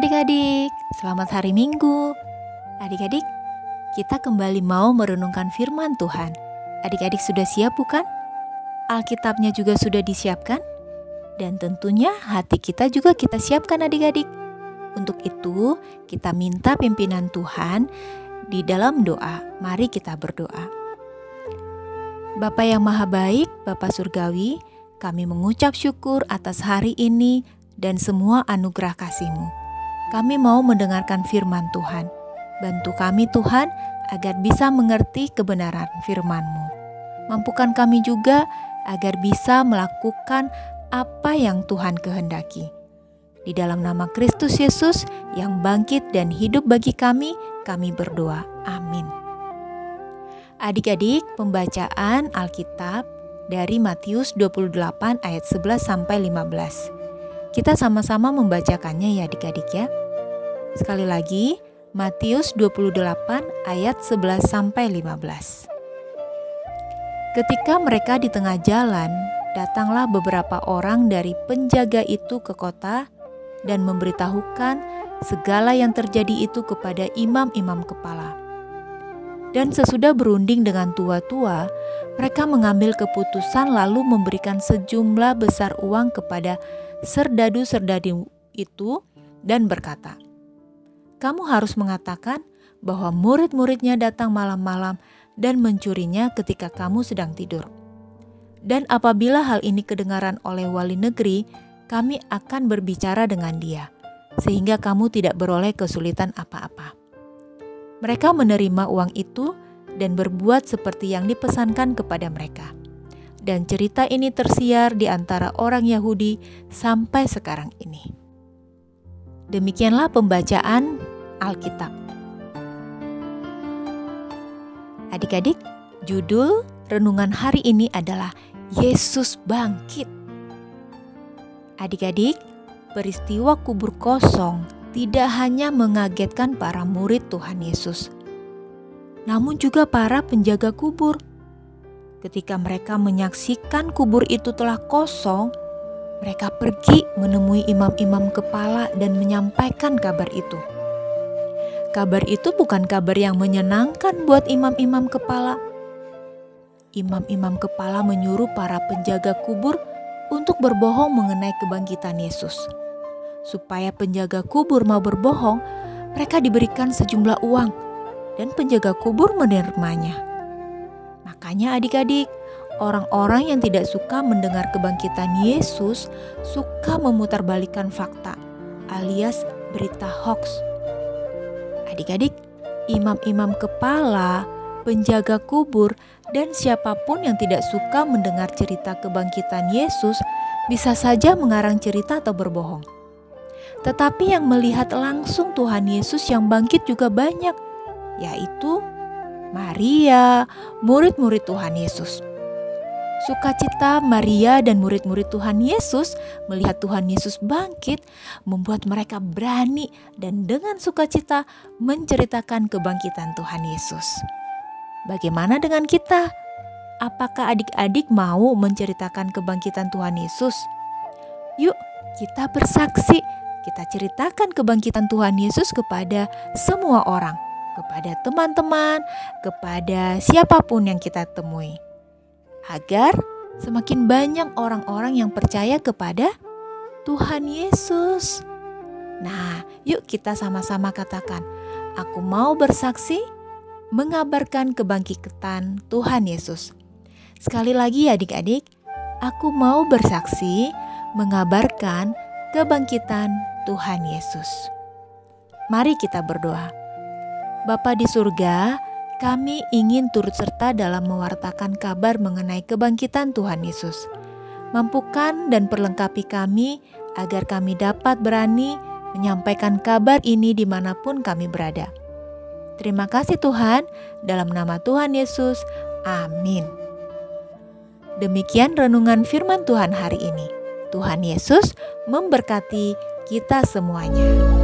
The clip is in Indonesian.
adik-adik, selamat hari Minggu. Adik-adik, kita kembali mau merenungkan firman Tuhan. Adik-adik sudah siap bukan? Alkitabnya juga sudah disiapkan? Dan tentunya hati kita juga kita siapkan adik-adik. Untuk itu, kita minta pimpinan Tuhan di dalam doa. Mari kita berdoa. Bapa yang maha baik, Bapa Surgawi, kami mengucap syukur atas hari ini dan semua anugerah kasih-Mu. Kami mau mendengarkan firman Tuhan. Bantu kami Tuhan agar bisa mengerti kebenaran firman-Mu. Mampukan kami juga agar bisa melakukan apa yang Tuhan kehendaki. Di dalam nama Kristus Yesus yang bangkit dan hidup bagi kami, kami berdoa. Amin. Adik-adik, pembacaan Alkitab dari Matius 28 ayat 11 sampai 15. Kita sama-sama membacakannya ya adik-adik ya. Sekali lagi, Matius 28 ayat 11 sampai 15. Ketika mereka di tengah jalan, datanglah beberapa orang dari penjaga itu ke kota dan memberitahukan segala yang terjadi itu kepada imam-imam kepala. Dan sesudah berunding dengan tua-tua, mereka mengambil keputusan lalu memberikan sejumlah besar uang kepada serdadu-serdadu itu dan berkata, "Kamu harus mengatakan bahwa murid-muridnya datang malam-malam dan mencurinya ketika kamu sedang tidur. Dan apabila hal ini kedengaran oleh wali negeri, kami akan berbicara dengan dia, sehingga kamu tidak beroleh kesulitan apa-apa." Mereka menerima uang itu dan berbuat seperti yang dipesankan kepada mereka dan cerita ini tersiar di antara orang Yahudi sampai sekarang ini. Demikianlah pembacaan Alkitab. Adik-adik, judul renungan hari ini adalah Yesus bangkit. Adik-adik, peristiwa kubur kosong tidak hanya mengagetkan para murid Tuhan Yesus, namun juga para penjaga kubur Ketika mereka menyaksikan kubur itu telah kosong, mereka pergi menemui imam-imam kepala dan menyampaikan kabar itu. Kabar itu bukan kabar yang menyenangkan buat imam-imam kepala. Imam-imam kepala menyuruh para penjaga kubur untuk berbohong mengenai kebangkitan Yesus. Supaya penjaga kubur mau berbohong, mereka diberikan sejumlah uang, dan penjaga kubur menerimanya. Makanya adik-adik, orang-orang yang tidak suka mendengar kebangkitan Yesus suka memutarbalikkan fakta alias berita hoax. Adik-adik, imam-imam kepala, penjaga kubur, dan siapa pun yang tidak suka mendengar cerita kebangkitan Yesus bisa saja mengarang cerita atau berbohong. Tetapi yang melihat langsung Tuhan Yesus yang bangkit juga banyak, yaitu Maria, murid-murid Tuhan Yesus. Sukacita Maria dan murid-murid Tuhan Yesus melihat Tuhan Yesus bangkit membuat mereka berani dan dengan sukacita menceritakan kebangkitan Tuhan Yesus. Bagaimana dengan kita? Apakah adik-adik mau menceritakan kebangkitan Tuhan Yesus? Yuk, kita bersaksi, kita ceritakan kebangkitan Tuhan Yesus kepada semua orang kepada teman-teman, kepada siapa pun yang kita temui, agar semakin banyak orang-orang yang percaya kepada Tuhan Yesus. Nah, yuk kita sama-sama katakan, "Aku mau bersaksi mengabarkan kebangkitan Tuhan Yesus." Sekali lagi, adik-adik, aku mau bersaksi mengabarkan kebangkitan Tuhan Yesus. Mari kita berdoa. Bapa di surga, kami ingin turut serta dalam mewartakan kabar mengenai kebangkitan Tuhan Yesus. Mampukan dan perlengkapi kami agar kami dapat berani menyampaikan kabar ini di mana pun kami berada. Terima kasih Tuhan, dalam nama Tuhan Yesus, amin. Demikian renungan firman Tuhan hari ini. Tuhan Yesus memberkati kita semuanya.